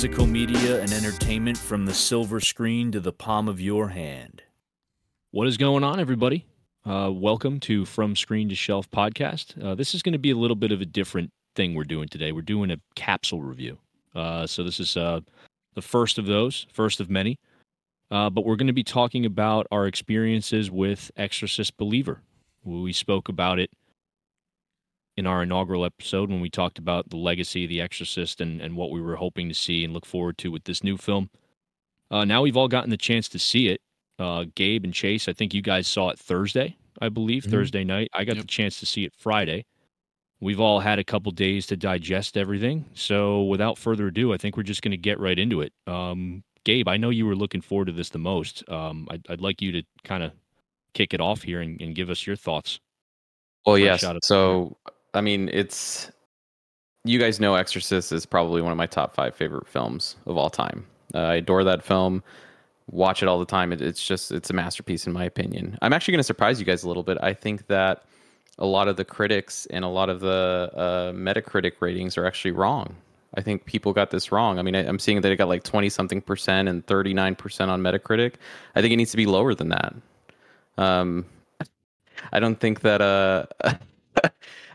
physical media and entertainment from the silver screen to the palm of your hand. What is going on, everybody? Uh, welcome to From Screen to Shelf podcast. Uh, this is going to be a little bit of a different thing we're doing today. We're doing a capsule review. Uh, so, this is uh, the first of those, first of many. Uh, but we're going to be talking about our experiences with Exorcist Believer. We spoke about it in our inaugural episode when we talked about the legacy of The Exorcist and, and what we were hoping to see and look forward to with this new film. Uh, now we've all gotten the chance to see it. Uh, Gabe and Chase, I think you guys saw it Thursday, I believe, mm-hmm. Thursday night. I got yep. the chance to see it Friday. We've all had a couple days to digest everything. So without further ado, I think we're just going to get right into it. Um, Gabe, I know you were looking forward to this the most. Um, I'd, I'd, like you to kind of kick it off here and, and, give us your thoughts. Well, yes. So I mean, it's you guys know Exorcist is probably one of my top five favorite films of all time. Uh, I adore that film. Watch it all the time. It, it's just it's a masterpiece in my opinion. I'm actually going to surprise you guys a little bit. I think that a lot of the critics and a lot of the uh, Metacritic ratings are actually wrong. I think people got this wrong. I mean, I, am seeing that it got like 20 something percent and 39 percent on Metacritic. I think it needs to be lower than that. Um, I don't think that. Uh,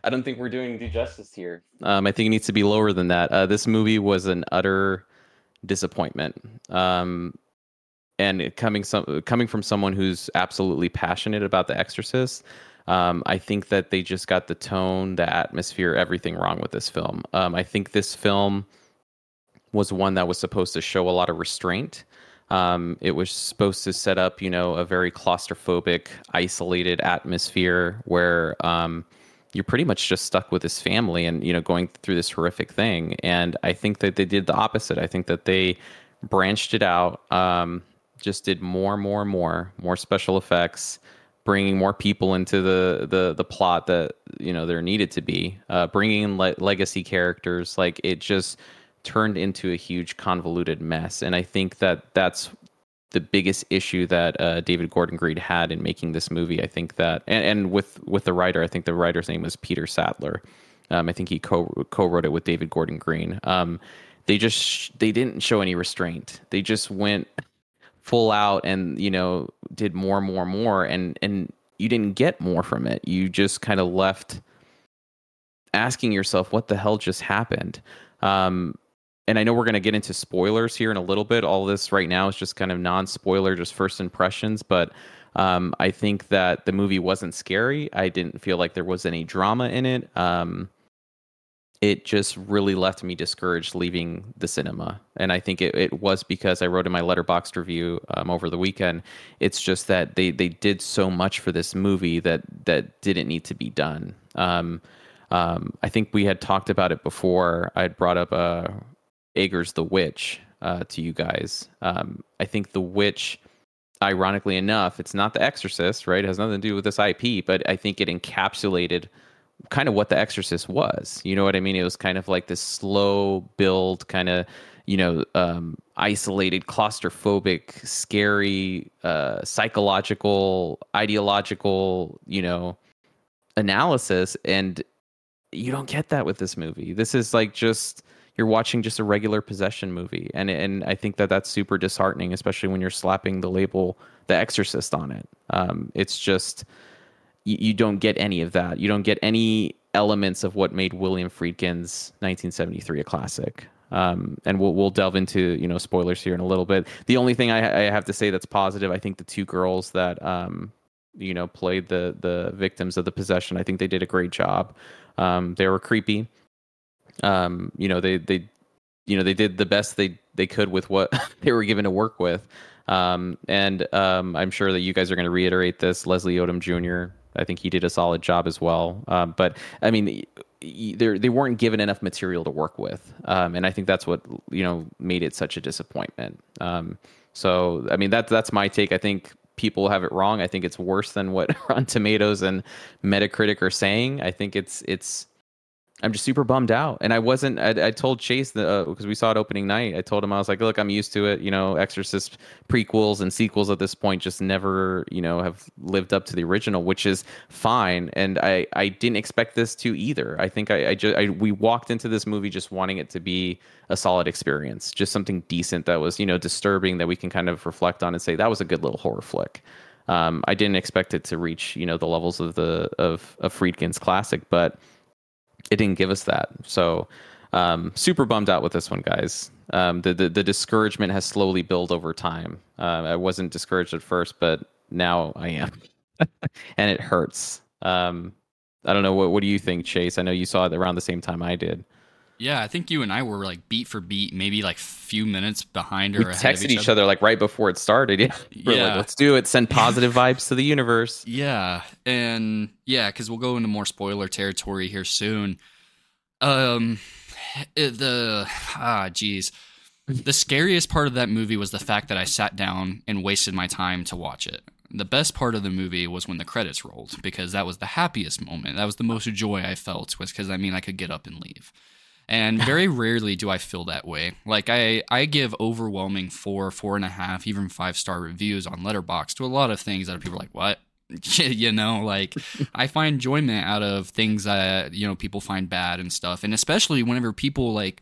I don't think we're doing due justice here. Um, I think it needs to be lower than that. Uh, this movie was an utter disappointment. Um, and coming some coming from someone who's absolutely passionate about The Exorcist, um, I think that they just got the tone, the atmosphere, everything wrong with this film. Um, I think this film was one that was supposed to show a lot of restraint. Um, it was supposed to set up, you know, a very claustrophobic, isolated atmosphere where um, you're pretty much just stuck with this family and you know going through this horrific thing. And i think that they did the opposite. I think that they branched it out um, just did more more more more special effects bringing more people into the the the plot that you know there needed to be uh, bringing in le- legacy characters. Like it just turned into a huge convoluted mess. And i think that that's the biggest issue that uh, David Gordon Green had in making this movie. I think that, and, and, with with the writer, I think the writer's name was Peter Sattler. Um, I think he co co wrote it with David Gordon Green. Um, they just they didn't show any restraint. They just went full out and you know did more, and more, and more, and and you didn't get more from it. You just kind of left asking yourself, what the hell just happened? Um, and I know we're going to get into spoilers here in a little bit. All this right now is just kind of non spoiler, just first impressions. But um, I think that the movie wasn't scary. I didn't feel like there was any drama in it. Um, it just really left me discouraged leaving the cinema. And I think it, it was because I wrote in my Letterboxd review um, over the weekend. It's just that they, they did so much for this movie that, that didn't need to be done. Um, um, I think we had talked about it before. I had brought up a Eggers the Witch uh, to you guys. Um, I think the Witch, ironically enough, it's not the Exorcist, right? It has nothing to do with this IP, but I think it encapsulated kind of what the Exorcist was. You know what I mean? It was kind of like this slow build, kind of you know, um, isolated, claustrophobic, scary, uh, psychological, ideological, you know, analysis, and you don't get that with this movie. This is like just you're watching just a regular possession movie, and and I think that that's super disheartening, especially when you're slapping the label "The Exorcist" on it. Um, it's just you, you don't get any of that. You don't get any elements of what made William Friedkin's 1973 a classic. Um, and we'll we'll delve into you know spoilers here in a little bit. The only thing I, I have to say that's positive, I think the two girls that um, you know played the the victims of the possession, I think they did a great job. Um, they were creepy um, you know, they they you know they did the best they they could with what they were given to work with. Um, and um, I'm sure that you guys are going to reiterate this. Leslie Odom Jr. I think he did a solid job as well. Um, but I mean, they they weren't given enough material to work with, um, and I think that's what you know made it such a disappointment. Um, so I mean, that's that's my take. I think people have it wrong. I think it's worse than what Rotten Tomatoes and Metacritic are saying. I think it's it's I'm just super bummed out. And I wasn't. I, I told Chase because uh, we saw it opening night. I told him I was like, look, I'm used to it. You know, Exorcist prequels and sequels at this point just never, you know, have lived up to the original, which is fine. And I I didn't expect this to either. I think I I just I, we walked into this movie just wanting it to be a solid experience, just something decent that was you know disturbing that we can kind of reflect on and say that was a good little horror flick. Um, I didn't expect it to reach you know the levels of the of of Friedkin's classic, but it didn't give us that. So um, super bummed out with this one, guys. Um, the, the, the discouragement has slowly built over time. Uh, I wasn't discouraged at first, but now I am, and it hurts. Um, I don't know what what do you think, Chase? I know you saw it around the same time I did. Yeah, I think you and I were like beat for beat, maybe like few minutes behind or we texted each, each other. other. like right before it started. Yeah, we're yeah. Like, let's do it. Send positive vibes to the universe. Yeah, and yeah, because we'll go into more spoiler territory here soon. Um, the ah, geez, the scariest part of that movie was the fact that I sat down and wasted my time to watch it. The best part of the movie was when the credits rolled because that was the happiest moment. That was the most joy I felt was because I mean I could get up and leave. And very rarely do I feel that way. Like I, I give overwhelming four, four and a half, even five star reviews on Letterboxd to a lot of things that people are like, what? you know like i find enjoyment out of things that you know people find bad and stuff and especially whenever people like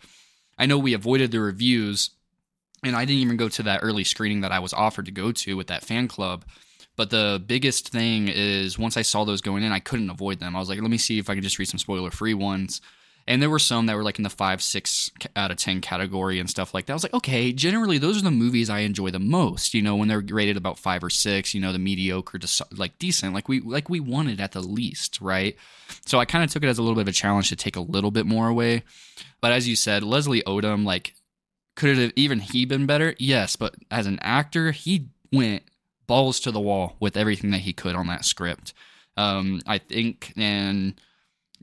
i know we avoided the reviews and i didn't even go to that early screening that i was offered to go to with that fan club but the biggest thing is once i saw those going in i couldn't avoid them i was like let me see if i can just read some spoiler free ones and there were some that were like in the five, six out of 10 category and stuff like that. I was like, okay, generally, those are the movies I enjoy the most, you know, when they're rated about five or six, you know, the mediocre to like decent, like we, like we wanted at the least, right? So I kind of took it as a little bit of a challenge to take a little bit more away. But as you said, Leslie Odom, like, could it have even he been better? Yes, but as an actor, he went balls to the wall with everything that he could on that script. Um, I think, and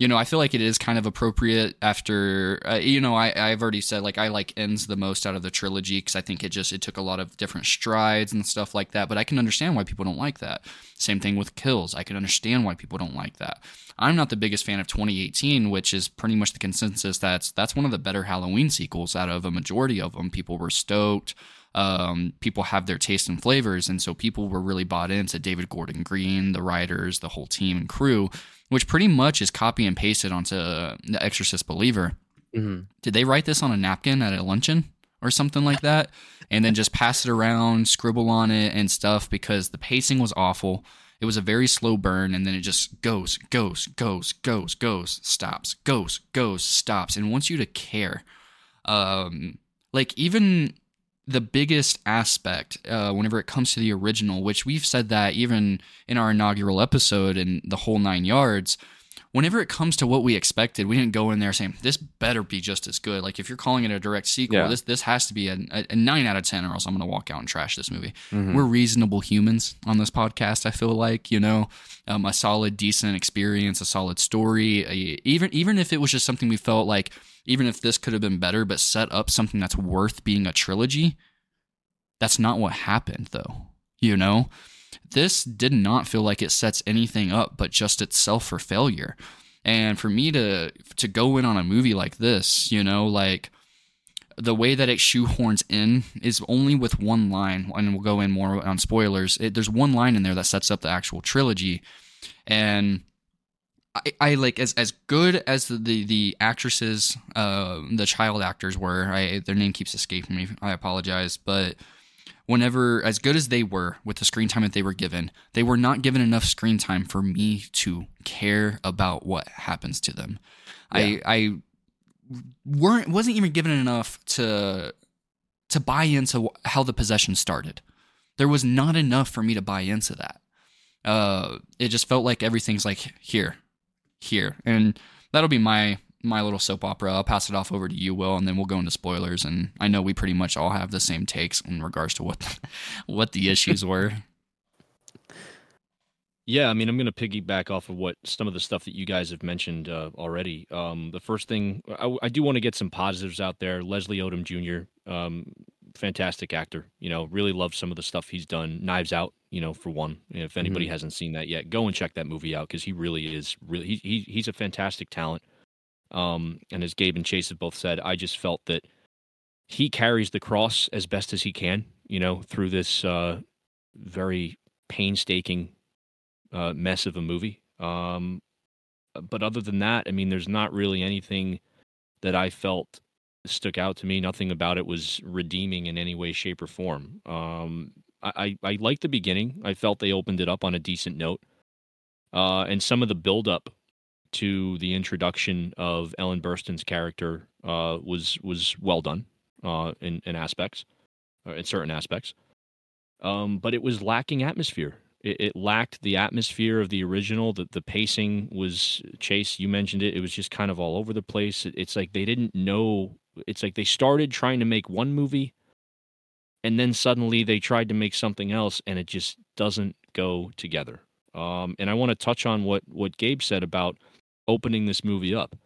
you know, I feel like it is kind of appropriate after, uh, you know, I, I've already said like I like ends the most out of the trilogy because I think it just it took a lot of different strides and stuff like that. But I can understand why people don't like that. Same thing with kills. I can understand why people don't like that. I'm not the biggest fan of 2018, which is pretty much the consensus that's that's one of the better Halloween sequels out of a majority of them. People were stoked. Um, people have their taste and flavors, and so people were really bought into David Gordon Green, the writers, the whole team and crew which pretty much is copy and pasted onto The Exorcist Believer. Mm-hmm. Did they write this on a napkin at a luncheon or something like that? And then just pass it around, scribble on it and stuff because the pacing was awful. It was a very slow burn, and then it just goes, goes, goes, goes, goes, stops, goes, goes, stops, and wants you to care. Um, like even the biggest aspect uh, whenever it comes to the original, which we've said that even in our inaugural episode and the whole nine yards. Whenever it comes to what we expected, we didn't go in there saying this better be just as good. Like if you're calling it a direct sequel, yeah. this this has to be a, a, nine out of ten, or else I'm going to walk out and trash this movie. Mm-hmm. We're reasonable humans on this podcast. I feel like you know, um, a solid, decent experience, a solid story. A, even even if it was just something we felt like even if this could have been better, but set up something that's worth being a trilogy, that's not what happened, though. You know, this did not feel like it sets anything up but just itself for failure. And for me to to go in on a movie like this, you know, like the way that it shoehorns in is only with one line, and we'll go in more on spoilers. It, there's one line in there that sets up the actual trilogy, and I, I like as as good as the the, the actresses, uh, the child actors were. I their name keeps escaping me. I apologize, but whenever as good as they were with the screen time that they were given, they were not given enough screen time for me to care about what happens to them. Yeah. I I weren't wasn't even given enough to to buy into how the possession started. There was not enough for me to buy into that. Uh, it just felt like everything's like here, here. And that'll be my my little soap opera. I'll pass it off over to you, Will, and then we'll go into spoilers. And I know we pretty much all have the same takes in regards to what the, what the issues were. Yeah, I mean, I'm going to piggyback off of what some of the stuff that you guys have mentioned uh, already. Um, the first thing, I, I, do want to get some positives out there. Leslie Odom Jr., um, fantastic actor. You know, really love some of the stuff he's done. Knives Out, you know, for one. If anybody mm-hmm. hasn't seen that yet, go and check that movie out because he really is really he, he he's a fantastic talent. Um, and as Gabe and Chase have both said, I just felt that he carries the cross as best as he can, you know, through this uh, very painstaking uh, mess of a movie. Um, but other than that, I mean, there's not really anything that I felt stuck out to me. Nothing about it was redeeming in any way, shape, or form. Um, I, I, I liked the beginning. I felt they opened it up on a decent note. Uh, and some of the buildup to the introduction of Ellen Burstyn's character uh, was was well done uh, in, in aspects, in certain aspects. Um, but it was lacking atmosphere. It, it, lacked the atmosphere of the original. The the pacing was Chase. You mentioned it. It was just kind of all over the place. It, it's like they didn't know. It's like they started trying to make one movie, and then suddenly they tried to make something else, and it just doesn't go together. Um, and I want to touch on what what Gabe said about opening this movie up.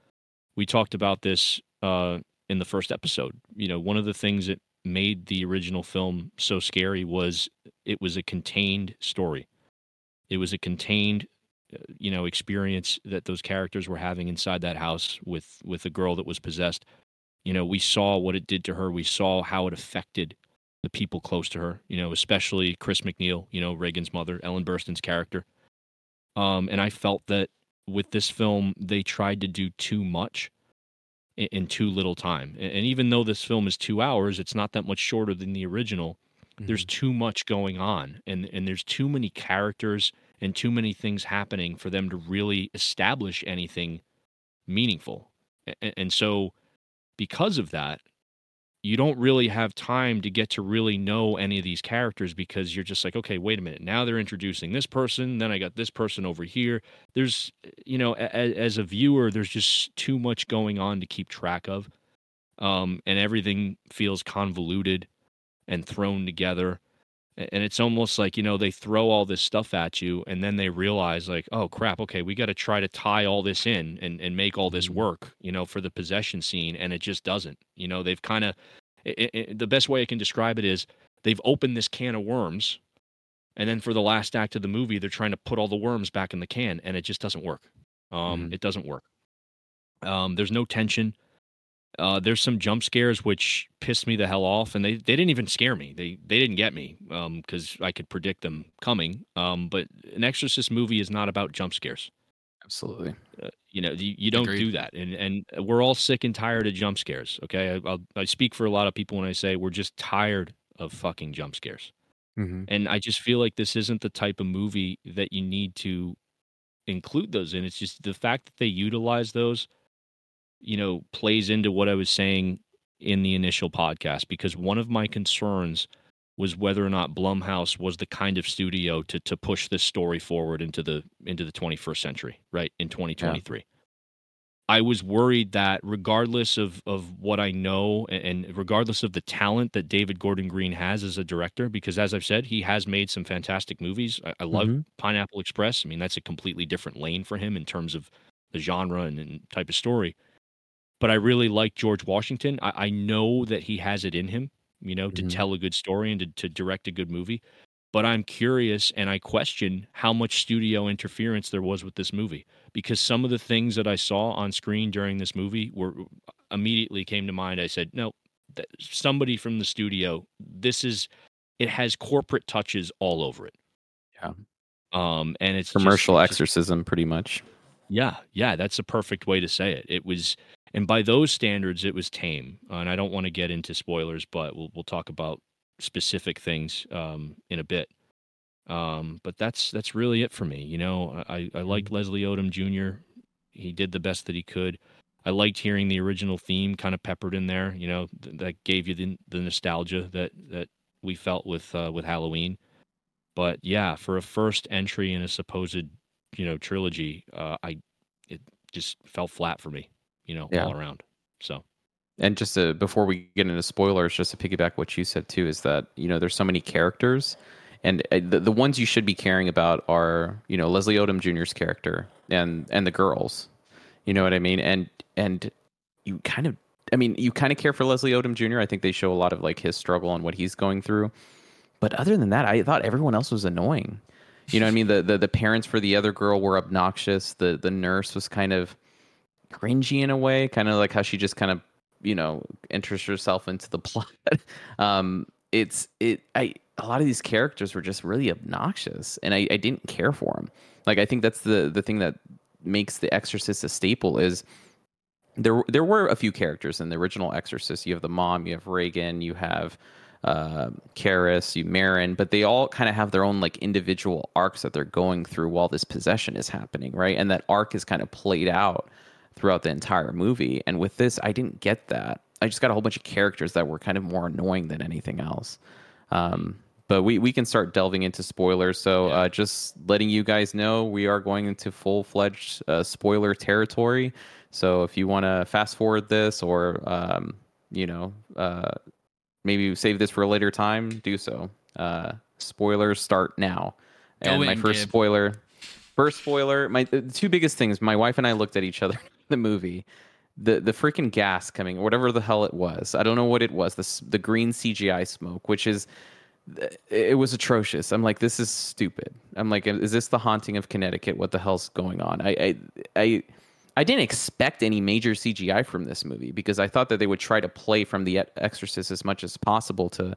We talked about this uh, in the first episode. You know, one of the things that made the original film so scary was it was a contained story. It was a contained, uh, you know, experience that those characters were having inside that house with with a girl that was possessed. You know, we saw what it did to her. We saw how it affected the people close to her. You know, especially Chris MacNeil. You know, Reagan's mother, Ellen Burstyn's character. Um, and I felt that with this film, they tried to do too much in, in too little time. And, and, even though this film is two hours, it's not that much shorter than the original. Mm-hmm. There's too much going on, and and there's too many characters and too many things happening for them to really establish anything meaningful. and, and so, because of that, you don't really have time to get to really know any of these characters because you're just like, okay, wait a minute. Now they're introducing this person. Then I got this person over here. There's, you know, as, as a viewer, there's just too much going on to keep track of. Um, and everything feels convoluted and thrown together. And it's almost like, you know, they throw all this stuff at you and then they realize, like, oh crap, okay, we got to try to tie all this in and, and make all this mm-hmm. work, you know, for the possession scene. And it just doesn't. You know, they've kind of, the best way I can describe it is they've opened this can of worms. And then for the last act of the movie, they're trying to put all the worms back in the can and it just doesn't work. Um, mm-hmm. It doesn't work. Um, there's no tension. Uh, there's some jump scares which pissed me the hell off, and they, they didn't even scare me. They they didn't get me because um, I could predict them coming. Um, but an Exorcist movie is not about jump scares. Absolutely. Uh, you know, you, you don't Agreed. do that, and and we're all sick and tired of jump scares. Okay, I, I'll, I speak for a lot of people when I say we're just tired of fucking jump scares. Mm-hmm. And I just feel like this isn't the type of movie that you need to include those in. It's just the fact that they utilize those you know, plays into what I was saying in the initial podcast because one of my concerns was whether or not Blumhouse was the kind of studio to to push this story forward into the into the 21st century, right? In 2023. Yeah. I was worried that regardless of of what I know and regardless of the talent that David Gordon Green has as a director, because as I've said, he has made some fantastic movies. I, I love mm-hmm. Pineapple Express. I mean, that's a completely different lane for him in terms of the genre and, and type of story but I really like George Washington. I, I know that he has it in him, you know, mm-hmm. to tell a good story and to, to direct a good movie. But I'm curious and I question how much studio interference there was with this movie because some of the things that I saw on screen during this movie were immediately came to mind. I said, no, somebody from the studio. This is it has corporate touches all over it. Yeah. Um, and it's commercial just, exorcism, just, pretty much. Yeah, yeah, that's a perfect way to say it. It was and by those standards, it was tame. Uh, and I don't want to get into spoilers, but we'll we'll talk about specific things um, in a bit. Um, but that's that's really it for me. You know, I I liked mm-hmm. Leslie Odom Jr. He did the best that he could. I liked hearing the original theme kind of peppered in there. You know, th- that gave you the, the nostalgia that that we felt with uh, with Halloween. But yeah, for a first entry in a supposed you know trilogy, uh, I it just fell flat for me you know, yeah. all around. So, and just to, before we get into spoilers, just to piggyback what you said too, is that you know there's so many characters, and uh, the the ones you should be caring about are you know Leslie Odom Jr.'s character and and the girls, you know what I mean, and and you kind of I mean, you kind of care for Leslie Odom Jr. I think they show a lot of like his struggle and what he's going through. But other than that, I thought everyone else was annoying. You know what I mean? The, the the parents for the other girl were obnoxious. The the nurse was kind of cringy in a way, kind of like how she just kind of you know enters herself into the plot. um, it's it I a lot of these characters were just really obnoxious, and I, I didn't care for them. Like I think that's the the thing that makes The Exorcist a staple is there there were a few characters in the original Exorcist. You have the mom, you have Reagan, you have uh, Karras, you Merrin, but they all kind of have their own like individual arcs that they're going through while this possession is happening, right? And that arc is kind of played out throughout the entire movie. And with this, I didn't get that. I just got a whole bunch of characters that were kind of more annoying than anything else. Um, but we, we can start delving into spoilers. So uh, just letting you guys know, we are going into full fledged uh, spoiler territory. So if you want to fast forward this or, um, you know, uh, maybe save this for a later time, do so. Uh, spoilers start now. And Go my in, first Gabe. spoiler, first spoiler, my the two biggest things. My wife and I looked at each other the movie. The the freaking gas coming, whatever the hell it was. I don't know what it was. The the green CGI smoke, which is it was atrocious. I'm like, this is stupid. I'm like, is this the haunting of Connecticut? What the hell's going on? I I I I didn't expect any major CGI from this movie because I thought that they would try to play from the Exorcist as much as possible to,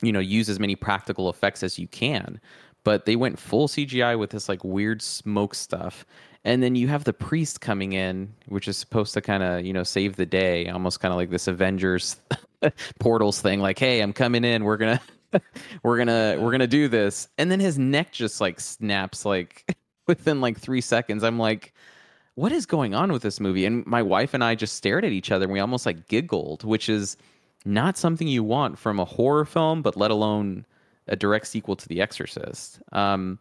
you know, use as many practical effects as you can. But they went full CGI with this like weird smoke stuff. And then you have the priest coming in, which is supposed to kind of, you know, save the day, almost kind of like this Avengers portals thing. Like, hey, I'm coming in. We're gonna, we're gonna, we're gonna do this. And then his neck just like snaps like within like three seconds. I'm like, what is going on with this movie? And my wife and I just stared at each other and we almost like giggled, which is not something you want from a horror film, but let alone a direct sequel to The Exorcist. Um,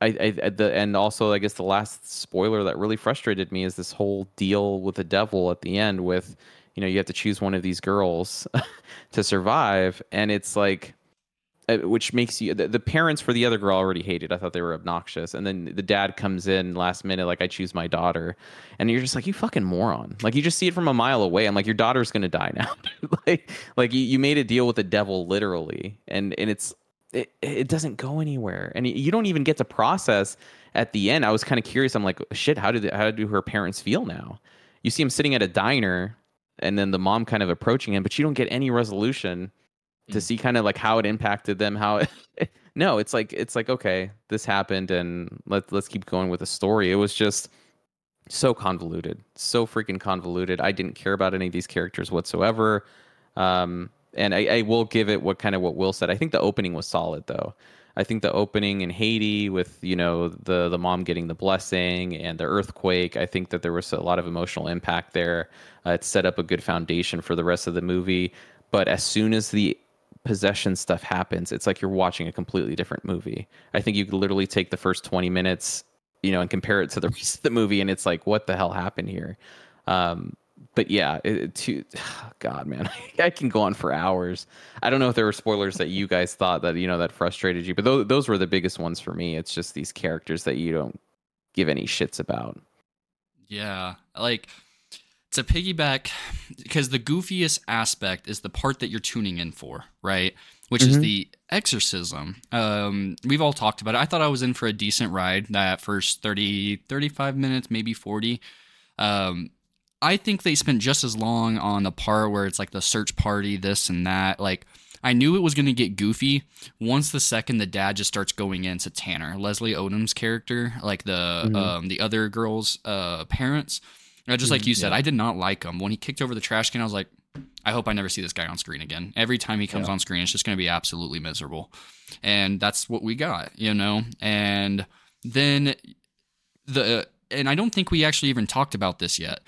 I, I the, and also I guess the last spoiler that really frustrated me is this whole deal with the devil at the end with you know you have to choose one of these girls to survive and it's like uh, which makes you the, the, parents for the other girl already hated. I thought they were obnoxious, and then the dad comes in last minute, like I choose my daughter, and you're just like you fucking moron. Like you just see it from a mile away. I'm like your daughter's gonna die now. like like you, you made a deal with the devil literally, and and it's it, it doesn't go anywhere, and you don't even get to process at the end. I was kind of curious. I'm like shit. How did how do her parents feel now? You see him sitting at a diner, and then the mom kind of approaching him, but you don't get any resolution to mm. see kind of like how it impacted them how it, no it's like it's like okay this happened and let, let's keep going with the story it was just so convoluted so freaking convoluted i didn't care about any of these characters whatsoever um, and I, I will give it what kind of what will said i think the opening was solid though i think the opening in haiti with you know the the mom getting the blessing and the earthquake i think that there was a lot of emotional impact there uh, it set up a good foundation for the rest of the movie but as soon as the possession stuff happens, it's like you're watching a completely different movie. I think you could literally take the first 20 minutes, you know, and compare it to the rest of the movie, and it's like, what the hell happened here? Um, but yeah, it, to God, man, I can go on for hours. I don't know if there were spoilers that you guys thought that you know that frustrated you, but those those were the biggest ones for me. It's just these characters that you don't give any shits about. Yeah, like to piggyback because the goofiest aspect is the part that you're tuning in for, right? Which mm-hmm. is the exorcism. Um, we've all talked about it. I thought I was in for a decent ride that first 30, 35 minutes, maybe 40. Um, I think they spent just as long on the part where it's like the search party, this and that. Like, I knew it was going to get goofy once the second the dad just starts going into Tanner, Leslie Odom's character, like the mm-hmm. um, the other girl's uh, parents just like you said, yeah. I did not like him. When he kicked over the trash can, I was like, I hope I never see this guy on screen again. Every time he comes yeah. on screen, it's just going to be absolutely miserable. And that's what we got, you know? And then the, and I don't think we actually even talked about this yet.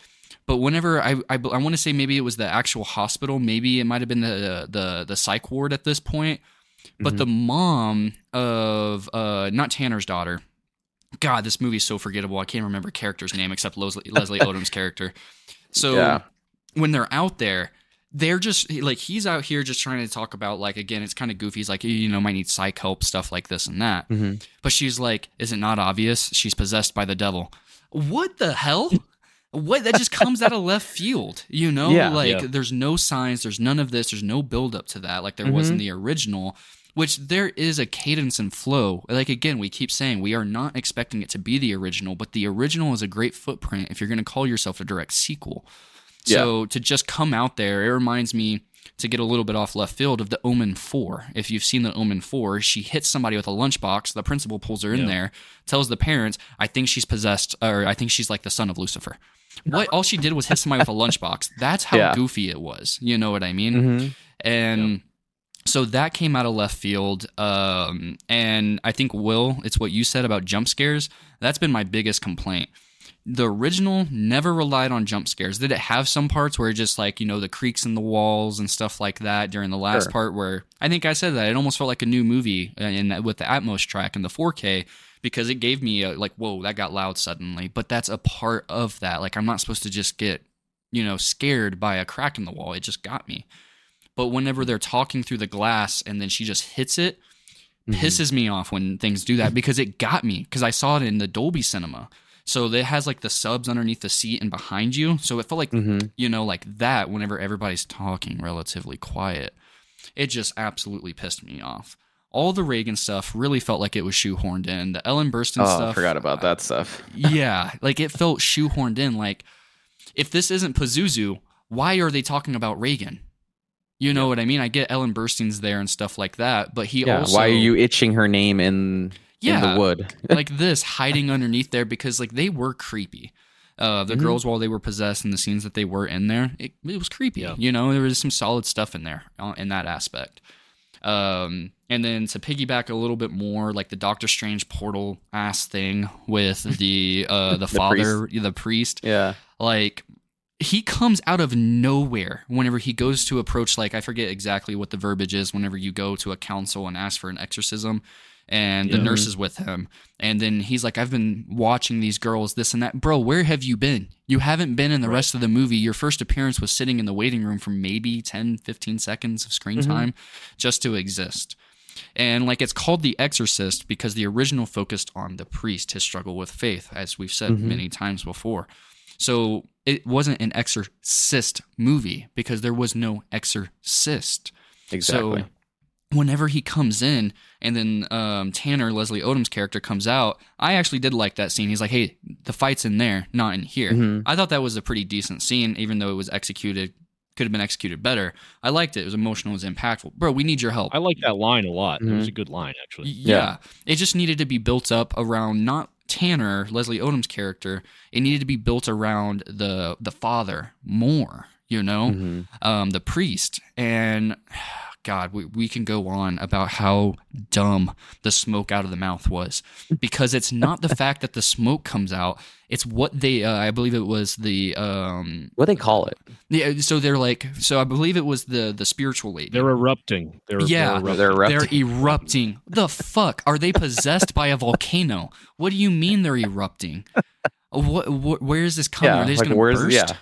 But whenever I, I, I want to say maybe it was the actual hospital, maybe it might have been the the the psych ward at this point. But mm-hmm. the mom of uh, not Tanner's daughter, God, this movie is so forgettable. I can't remember character's name except Leslie, Leslie Odom's character. So yeah. when they're out there, they're just like he's out here just trying to talk about like again it's kind of goofy he's like you know might need psych help stuff like this and that mm-hmm. but she's like is it not obvious she's possessed by the devil what the hell what that just comes out of left field you know yeah, like yeah. there's no signs there's none of this there's no build up to that like there mm-hmm. was in mm-hmm. the original which there is a cadence and flow. Like again, we keep saying we are not expecting it to be the original, but the original is a great footprint if you're going to call yourself a direct sequel. So to just come out there, it reminds me to get a little bit off left field of the Omen 4. If you've seen the Omen 4, she hits somebody with a lunchbox. The principal pulls her in Yeah. there, tells the parents, I think she's possessed, or I think she's like the son of Lucifer. What all she did was hit somebody with a lunchbox. That's how Yeah. goofy it was. You know what I mean? Mm-hmm. And so that came out of left field. Um, and I think, Will, it's what you said about jump scares. That's been my biggest complaint. The original never relied on jump scares. Did it have some parts where it just like, you know, the creaks in the walls and stuff like that during the last Sure. part where I think I said that it almost felt like a new movie uh, in with the Atmos track and the 4K because it gave me a, like, whoa, that got loud suddenly. But that's a part of that. Like, I'm not supposed to just get, you know, scared by a crack in the wall. It just got me. But whenever they're talking through the glass and then she just hits it, Mm-hmm. pisses me off when things do that because it got me because I saw it in the Dolby Cinema. So it has like the subs underneath the seat and behind you. So it felt like Mm-hmm. you know like that whenever everybody's talking relatively quiet. It just absolutely pissed me off. All the Reagan stuff really felt like it was shoehorned in. The Ellen Burstyn Oh, stuff. I forgot about that stuff. yeah, like it felt shoehorned in. Like, if this isn't Pazuzu, why are they talking about Reagan? You know what I mean? I get Ellen Burstyn's there and stuff like that, but he Yeah. also Why are you itching her name in Yeah. in the wood? like this hiding underneath there because like they were creepy. Uh, the Mhm. girls while they were possessed and the scenes that they were in there, it, it was creepy. Yeah. You know, there was some solid stuff in there uh, in that aspect. Um, and then to piggyback a little bit more, like the Doctor Strange portal ass thing with the uh, the, father, the priest, Yeah. like he comes out of nowhere whenever he goes to approach like i forget exactly what the verbiage is whenever you go to a council and ask for an exorcism and the Yeah. nurse is with him and then he's like i've been watching these girls this and that bro where have you been you haven't been in the Right. rest of the movie your first appearance was sitting in the waiting room for maybe 10 15 seconds of screen Mhm. time just to exist and like it's called The Exorcist because the original focused on the priest, his struggle with faith, as we've said Mhm. many times before. So it wasn't an exorcist movie because there was no exorcist. Exactly. So whenever he comes in and then um, Tanner, Leslie Odom's character, comes out, I actually did like that scene. He's like, hey, the fight's in there, not in here. Mhm. I thought that was a pretty decent scene, even though it was executed, could have been executed better. I liked it. It was emotional, it was impactful. Bro, we need your help. I like that line a lot. It was a good line, actually. Yeah. Yeah. It just needed to be built up around not Tanner, Leslie Odom's character. It needed to be built around the the father more, you know? Mhm. Um, the priest. And God, we, we can go on about how dumb the smoke out of the mouth was. Because it's not the fact that the smoke comes out, it's what they uh, I believe it was the um What they call it? yeah, so they're like so I believe it was the the spiritual lady. They're erupting. They're, Yeah. they're They're erupting. erupting. They're erupting. The fuck? Are they possessed by a volcano? What do you mean they're erupting? What, what where is this coming? yeah. Are they just like gonna where's burst? yeah?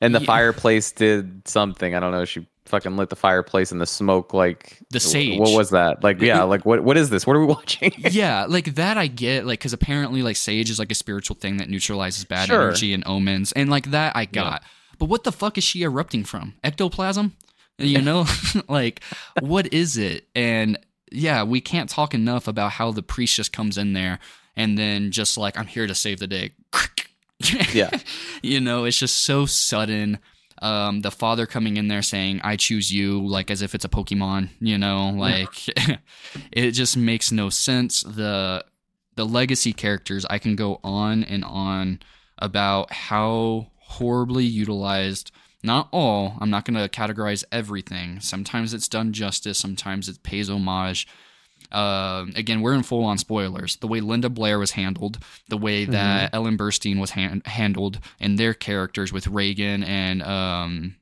And the Yeah. fireplace did something. I don't know. She fucking lit the fireplace and the smoke like The sage. What was that? Like yeah. Like what? What is this? What are we watching? yeah, like that I get, like because apparently like sage is like a spiritual thing that neutralizes bad Sure. energy and omens, and like that I got. But what the fuck is she erupting from? Ectoplasm? You know, like what is it? And yeah, we can't talk enough about how the priest just comes in there and then just like I'm here to save the day. Yeah. you know, it's just so sudden. Um, the father coming in there saying, I choose you, like as if it's a Pokemon, you know, like it just makes no sense. The the legacy characters, I can go on and on about how horribly utilized not all i'm not going to categorize everything sometimes it's done justice sometimes it pays homage um, again, we're in full on spoilers. The way Linda Blair was handled, the way that Ellen Burstyn was han- handled, and their characters with Reagan and um,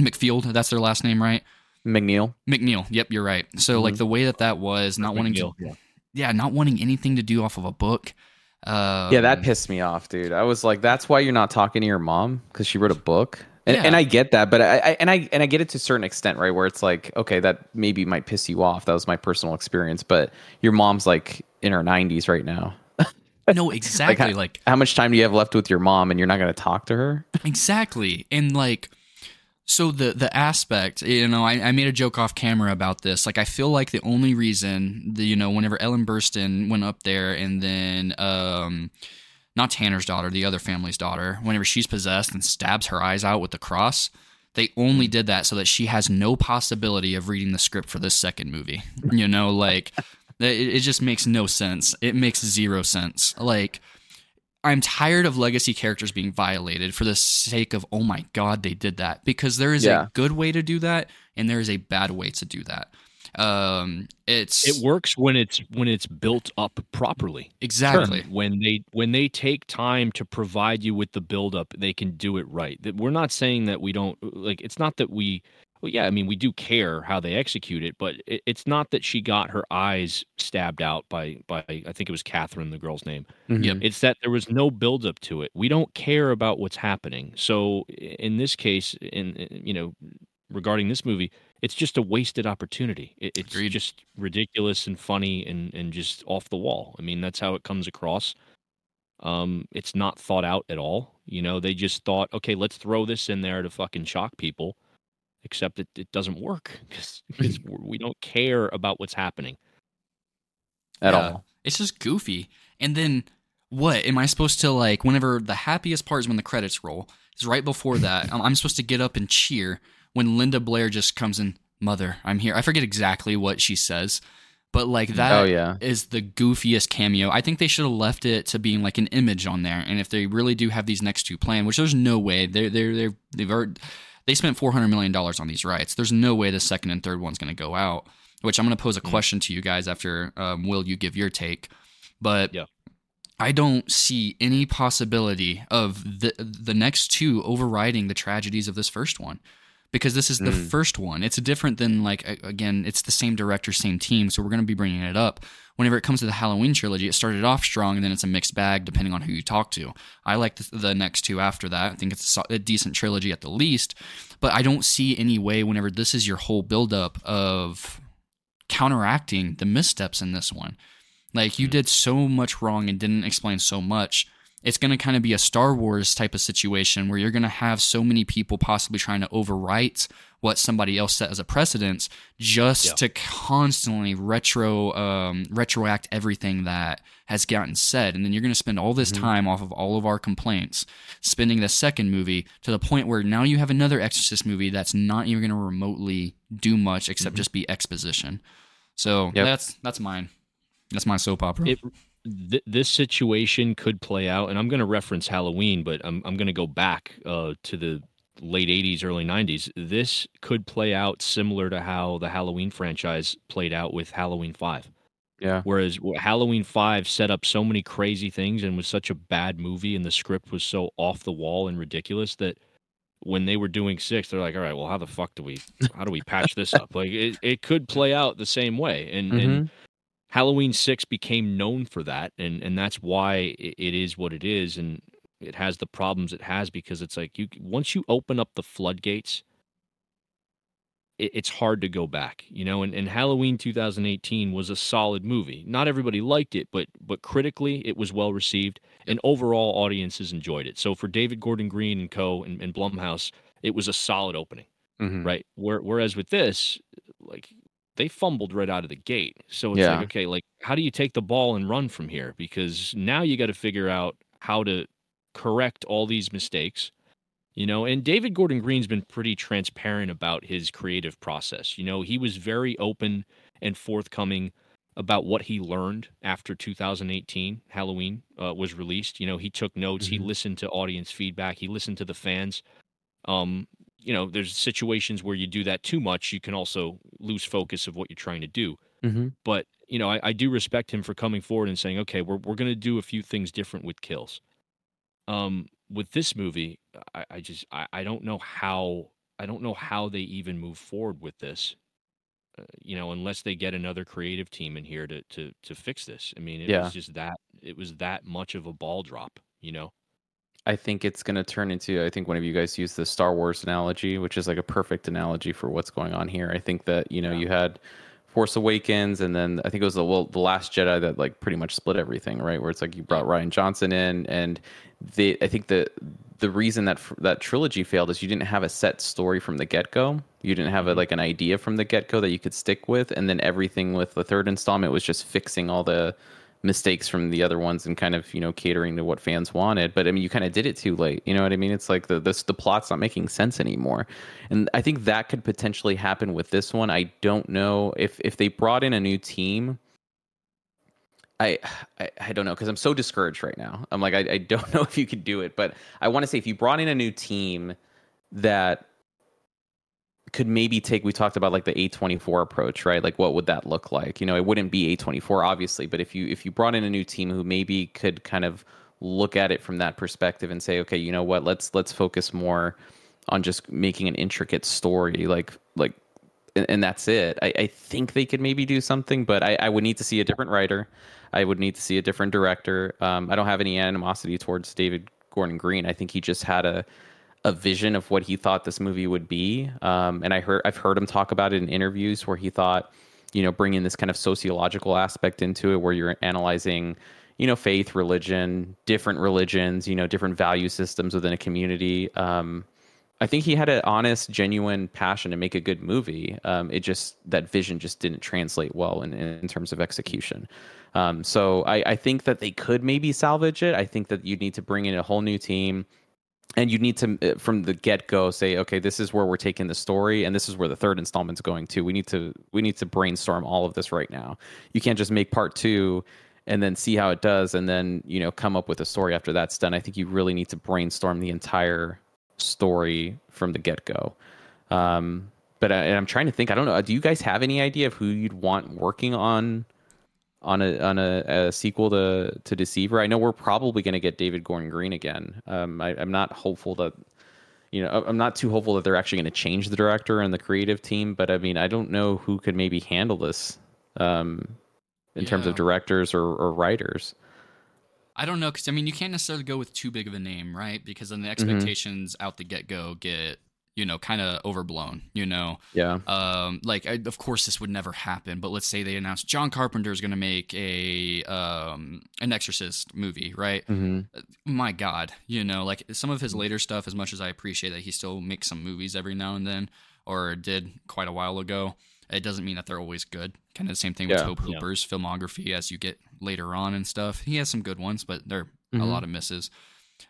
McField, that's their last name, right? MacNeil. MacNeil. Yep, you're right. So, like, Mhm. the way that that was, not wanting to, yeah. yeah, not wanting anything to do off of a book. Um, Yeah, that pissed me off, dude. I was like, that's why you're not talking to your mom because she wrote a book. And, Yeah. and I get that, but I, I and I and I get it to a certain extent, right? Where it's like, okay, that maybe might piss you off. That was my personal experience, but your mom's like in her 90s right now. No, exactly. like How much time do you have left with your mom, and you're not going to talk to her? Exactly. And like So the the aspect, you know, I, I made a joke off camera about this. Like, I feel like the only reason, the, you know, whenever Ellen Burstyn went up there, and then, um, not Tanner's daughter, the other family's daughter, whenever she's possessed and stabs her eyes out with the cross, they only did that so that she has no possibility of reading the script for this second movie. You know, like it, it just makes no sense. It makes zero sense. Like I'm tired of legacy characters being violated for the sake of oh my god they did that because there is yeah. a good way to do that and there is a bad way to do that. Um, it's it works when it's when it's built up properly. Exactly. Sure. When they when they take time to provide you with the build up, they can do it right. We're not saying that we don't like. It's not that we well, yeah, I mean, we do care how they execute it, but it, it's not that she got her eyes stabbed out by by I think it was Catherine, the girl's name. Mm-hmm. Yep. It's that there was no buildup to it. We don't care about what's happening. So in this case, in, in you know, regarding this movie, it's just a wasted opportunity. It, it's Agreed. just ridiculous and funny and and just off the wall. I mean, that's how it comes across. Um, it's not thought out at all. You know, they just thought, okay, let's throw this in there to fucking shock people except it, it doesn't work because we don't care about what's happening at yeah. all. It's just goofy. And then what am I supposed to like? Whenever the happiest part is when the credits roll, is right before that. I'm, I'm supposed to get up and cheer when Linda Blair just comes in. Mother, I'm here. I forget exactly what she says, but like that oh, yeah. is the goofiest cameo. I think they should have left it to being like an image on there. And if they really do have these next two planned, which there's no way they're they're they're they've already they spent $400 million on these rights. There's no way the second and third one's going to go out, which I'm going to pose a mm. question to you guys after, um, will you give your take? But yeah. I don't see any possibility of the the next two overriding the tragedies of this first one because this is the mm. first one. It's different than like again, it's the same director, same team, so we're going to be bringing it up whenever it comes to the Halloween trilogy, it started off strong and then it's a mixed bag depending on who you talk to. I like the, the next two after that. I think it's a, a, decent trilogy at the least, but I don't see any way whenever this is your whole buildup of counteracting the missteps in this one. Like you hmm. did so much wrong and didn't explain so much. It's going to kind of be a Star Wars type of situation where you're going to have so many people possibly trying to overwrite what somebody else set as a precedence just yeah. to constantly retro um, retroact everything that has gotten said and then you're going to spend all this mm-hmm. time off of all of our complaints spending the second movie to the point where now you have another exorcist movie that's not even going to remotely do much except mm-hmm. just be exposition so yep. that's that's mine that's my soap opera it, th- this situation could play out and i'm going to reference halloween but i'm, I'm going to go back uh, to the late 80s, early 90s, this could play out similar to how the Halloween franchise played out with Halloween 5. Yeah. Whereas Halloween 5 set up so many crazy things and was such a bad movie and the script was so off the wall and ridiculous that when they were doing 6 they're like all right well how the fuck do we how do we patch this up like it, it could play out the same way and, mm-hmm. and Halloween 6 became known for that and and that's why it is what it is and it has the problems it has because it's like you once you open up the floodgates it, it's hard to go back you know and, and halloween 2018 was a solid movie. Not everybody liked it but but critically it was well received and overall audiences enjoyed it. So for david gordon green and co and, and blumhouse it was a solid opening mm-hmm. right? Where, whereas with this like they fumbled right out of the gate. So it's yeah. like okay like how do you take the ball and run from here? Because now you got to figure out how to correct all these mistakes you know? And david gordon green's been pretty transparent about his creative process you know? He was very open and forthcoming about what he learned after 2018 halloween uh, was released. You know he took notes mm-hmm. he listened to audience feedback he listened to the fans. Um you know there's situations where you do that too much you can also lose focus of what you're trying to do mm-hmm. but you know I, I do respect him for coming forward and saying okay we're, we're going to do a few things different with kills um, with this movie, I, I just I, I don't know how I don't know how they even move forward with this. Uh, you know, unless they get another creative team in here to to to fix this. I mean, it yeah. was just that it was that much of a ball drop. You know. I think it's going to turn into. I think one of you guys used the Star Wars analogy, which is like a perfect analogy for what's going on here. I think that you know yeah. you had Force Awakens, and then I think it was the well, the Last Jedi that like pretty much split everything, right? Where it's like you brought Rian Johnson in, and the I think the the reason that that trilogy failed is you didn't have a set story from the get go. You didn't have a, mm-hmm. like an idea from the get go that you could stick with, and then everything with the third installment was just fixing all the mistakes from the other ones and kind of you know catering to what fans wanted but i mean you kind of did it too late you know what i mean? It's like the the, the plot's not making sense anymore. And i think that could potentially happen with this one. I don't know if if they brought in a new team I, I, I don't know because I'm so discouraged right now. I'm like I, I don't know if you could do it, but I want to say if you brought in a new team that could maybe take we talked about like the A24 approach, right? Like what would that look like? You know, it wouldn't be A24 obviously, but if you if you brought in a new team who maybe could kind of look at it from that perspective and say, okay, you know what, let's let's focus more on just making an intricate story, like like and, and that's it. I, I think they could maybe do something, but I, I would need to see a different writer. I would need to see a different director. Um, I don't have any animosity towards David Gordon Green. I think he just had a a vision of what he thought this movie would be. Um, and I heard I've heard him talk about it in interviews where he thought, you know, bringing this kind of sociological aspect into it, where you're analyzing, you know, faith, religion, different religions, you know, different value systems within a community. Um, I think he had an honest, genuine passion to make a good movie. Um, it just that vision just didn't translate well in, in terms of execution. Um, so I, I, think that they could maybe salvage it. I think that you need to bring in a whole new team and you need to uh, from the get-go say okay this is where we're taking the story and this is where the third installment's going to. We need to we need to brainstorm all of this right now. You can't just make part two and then see how it does and then you know come up with a story after that's done. I think you really need to brainstorm the entire story from the get-go. Um, but I, i'm trying to think i don't know do you guys have any idea of who you'd want working on on a on a, a, sequel to to Deceiver. I know we're probably going to get David Gordon Green again. Um, I, am not hopeful that you know I'm not too hopeful that they're actually going to change the director and the creative team. But I mean, I don't know who could maybe handle this um, in yeah. terms of directors or, or writers. I don't know because I mean you can't necessarily go with too big of a name, right? Because then the mm-hmm. expectations mm-hmm. out the get go get you know, kind of overblown, you know? Yeah. Um, like, I, of course, this would never happen, but let's say they announced John Carpenter is going to make a, um, an Exorcist movie, right? Mm-hmm. Uh, my God, you know, like some of his later stuff, as much as I appreciate that he still makes some movies every now and then, or did quite a while ago, it doesn't mean that they're always good. Kind of the same thing yeah. with Tobe Hooper's yeah. filmography as you get later on and stuff. He has some good ones, but there are mm-hmm. a lot of misses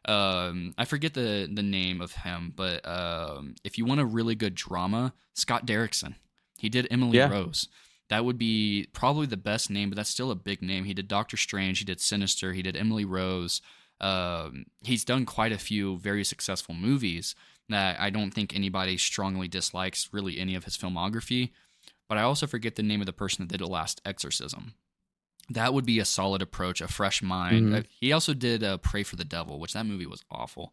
um, I forget the the name of him, but um, if you want a really good drama, Scott Derrickson. He did Emily yeah. Rose. That would be probably the best name, but that's still a big name. He did Doctor Strange. He did Sinister. He did Emily Rose. Um, he's done quite a few very successful movies that I don't think anybody strongly dislikes really any of his filmography. But I also forget the name of the person that did The Last Exorcism that would be a solid approach, a fresh mind. Mm-hmm. Uh, he also did uh, Prey for the Devil, which that movie was awful,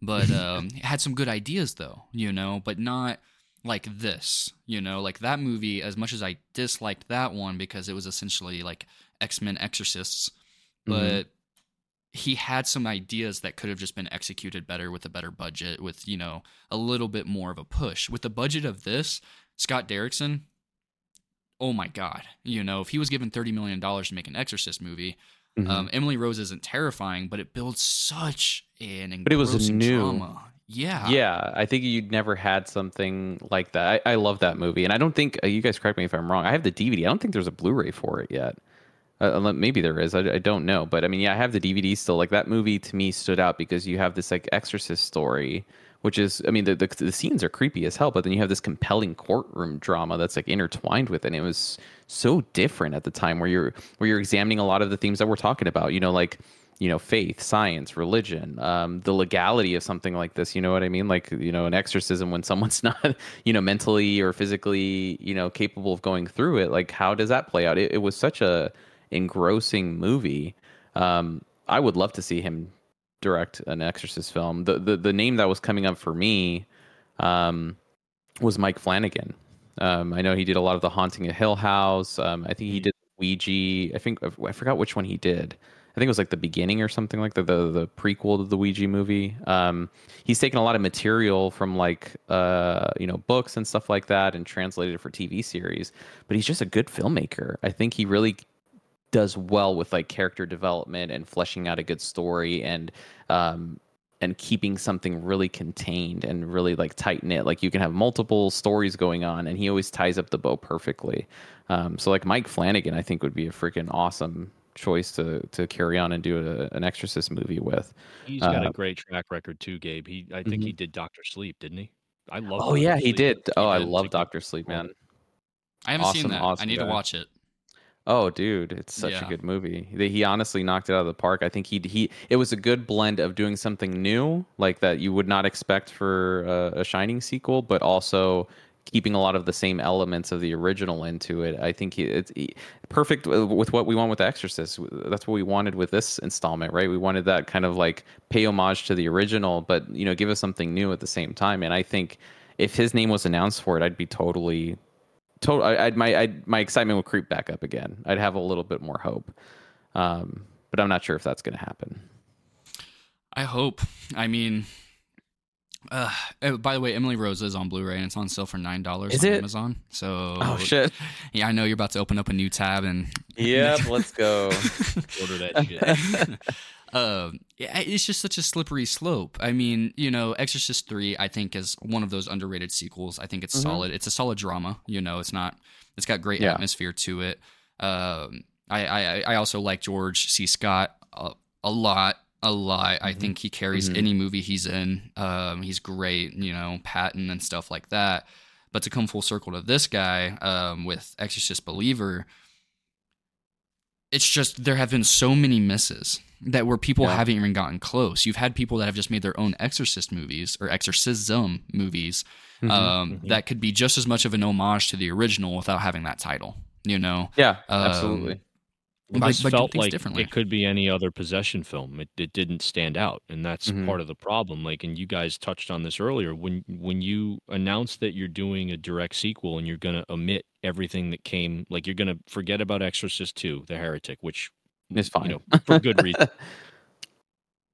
but um, had some good ideas though, you know, but not like this, you know, like that movie. As much as I disliked that one because it was essentially like X Men Exorcists, mm-hmm. but mm-hmm. he had some ideas that could have just been executed better with a better budget, with you know a little bit more of a push. With the budget of this, Scott Derrickson oh my god, you know, if he was given thirty million dollars to make an Exorcist movie, mm-hmm. um, Emily Rose isn't terrifying, but it builds such an but it was a new drama. Yeah, yeah. I think you'd never had something like that. I, I love that movie, and I don't think uh, you guys correct me if I'm wrong. I have the DVD. I don't think there's a Blu-ray for it yet. Uh, maybe there is. I, I, don't know, but I mean, yeah, I have the DVD still. Like that movie to me stood out because you have this like Exorcist story which is i mean the, the, the scenes are creepy as hell but then you have this compelling courtroom drama that's like intertwined with it and it was so different at the time where you're where you're examining a lot of the themes that we're talking about you know like you know faith science religion um, the legality of something like this you know what i mean? Like you know an exorcism when someone's not you know mentally or physically you know capable of going through it like how does that play out? It, it was such a engrossing movie. Um, i would love to see him direct an Exorcist film. The the, the name that was coming up for me um, was Mike Flanagan. Um, I know he did a lot of the Haunting of Hill House. Um, I think he did Ouija. I think I forgot which one he did. I think it was like the beginning or something like the the, the prequel to the Ouija movie. Um, he's taken a lot of material from like uh, you know books and stuff like that and translated it for TV series. But he's just a good filmmaker. I think he really does well with like character development and fleshing out a good story and um, and keeping something really contained and really like tight knit. Like you can have multiple stories going on, and he always ties up the bow perfectly. Um, so like Mike Flanagan, I think would be a freaking awesome choice to to carry on and do a, an Exorcist movie with. He's got uh, a great track record too, Gabe. He I think mm-hmm. he did Doctor Sleep, didn't he? I love. Oh Dr. yeah, Sleep. he did. Oh, I love Doctor Sleep, man. I haven't awesome, seen that. Awesome I need guy. to watch it. Oh, dude, it's such yeah. a good movie. He honestly knocked it out of the park. I think he he it was a good blend of doing something new, like that you would not expect for a, a Shining sequel, but also keeping a lot of the same elements of the original into it. I think he, it's he, perfect with what we want with the Exorcist. That's what we wanted with this installment, right? We wanted that kind of like pay homage to the original, but you know, give us something new at the same time. And I think if his name was announced for it, I'd be totally total. I, would my I'd, my excitement would creep back up again. I'd have a little bit more hope, um, but I'm not sure if that's going to happen. I hope. I mean, uh, oh, by the way, Emily Rose is on Blu-ray and it's on sale for nine dollars on it? Amazon. So, oh shit, yeah, I know you're about to open up a new tab and. Yep, let's go. Order that shit. uh, it's just such a slippery slope. I mean, you know, Exorcist Three, I think, is one of those underrated sequels. I think it's mm-hmm. solid. It's a solid drama. You know, it's not. It's got great yeah. atmosphere to it. Um, I, I I also like George C. Scott a, a lot a lot. Mm-hmm. I think he carries mm-hmm. any movie he's in. Um, he's great, you know, Patton and stuff like that. But to come full circle to this guy um, with Exorcist Believer, it's just there have been so many misses that where people yeah. haven't even gotten close. You've had people that have just made their own Exorcist movies or exorcism movies mm-hmm. Um, mm-hmm. that could be just as much of an homage to the original without having that title. You know? Yeah, um, absolutely. This felt like it could be any other possession film. It, it didn't stand out, and that's mm-hmm. part of the problem. Like, and you guys touched on this earlier. When when you announce that you're doing a direct sequel and you're going to omit everything that came, like you're going to forget about Exorcist Two: The Heretic, which is fine, you know, for good reason.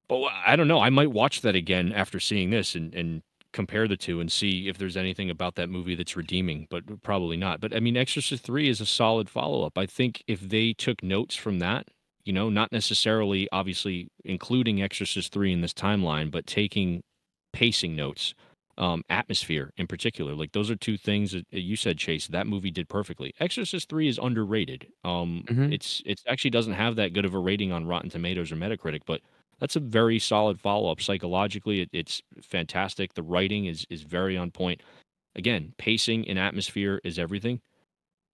but I don't know. I might watch that again after seeing this and and compare the two and see if there's anything about that movie that's redeeming, but probably not. But I mean, Exorcist 3 is a solid follow up. I think if they took notes from that, you know, not necessarily obviously including Exorcist 3 in this timeline, but taking pacing notes, um, atmosphere in particular. Like those are two things that you said, Chase, that movie did perfectly. Exorcist 3 is underrated. Um, mm-hmm. it's, it's actually doesn't have that good of a rating on Rotten Tomatoes or Metacritic, but that's a very solid follow up. Psychologically, it, it's fantastic. The writing is is very on point. Again, pacing and atmosphere is everything.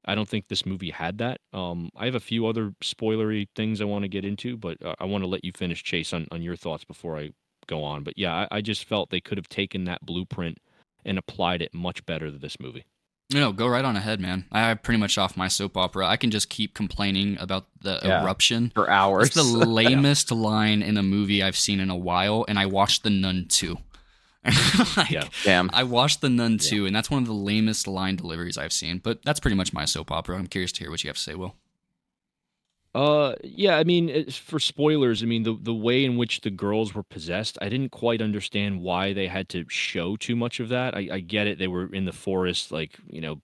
I don't think this movie had that. Um, I have a few other spoilery things I want to get into, but uh, I want to let you finish, Chase, on, on your thoughts before I go on. But yeah, I, I just felt they could have taken that blueprint and applied it much better to this movie. No, go right on ahead, man. I pretty much off my soap opera. I can just keep complaining about the yeah, eruption for hours. It's the lamest yeah. line in a movie I've seen in a while, and I watched The Nun too. like, yeah, damn. I watched The Nun too, and that's one of the lamest line deliveries I've seen. But that's pretty much my soap opera. I'm curious to hear what you have to say, Will. Uh, yeah. I mean, for spoilers, I mean the the way in which the girls were possessed, I didn't quite understand why they had to show too much of that. I, I get it; they were in the forest, like you know,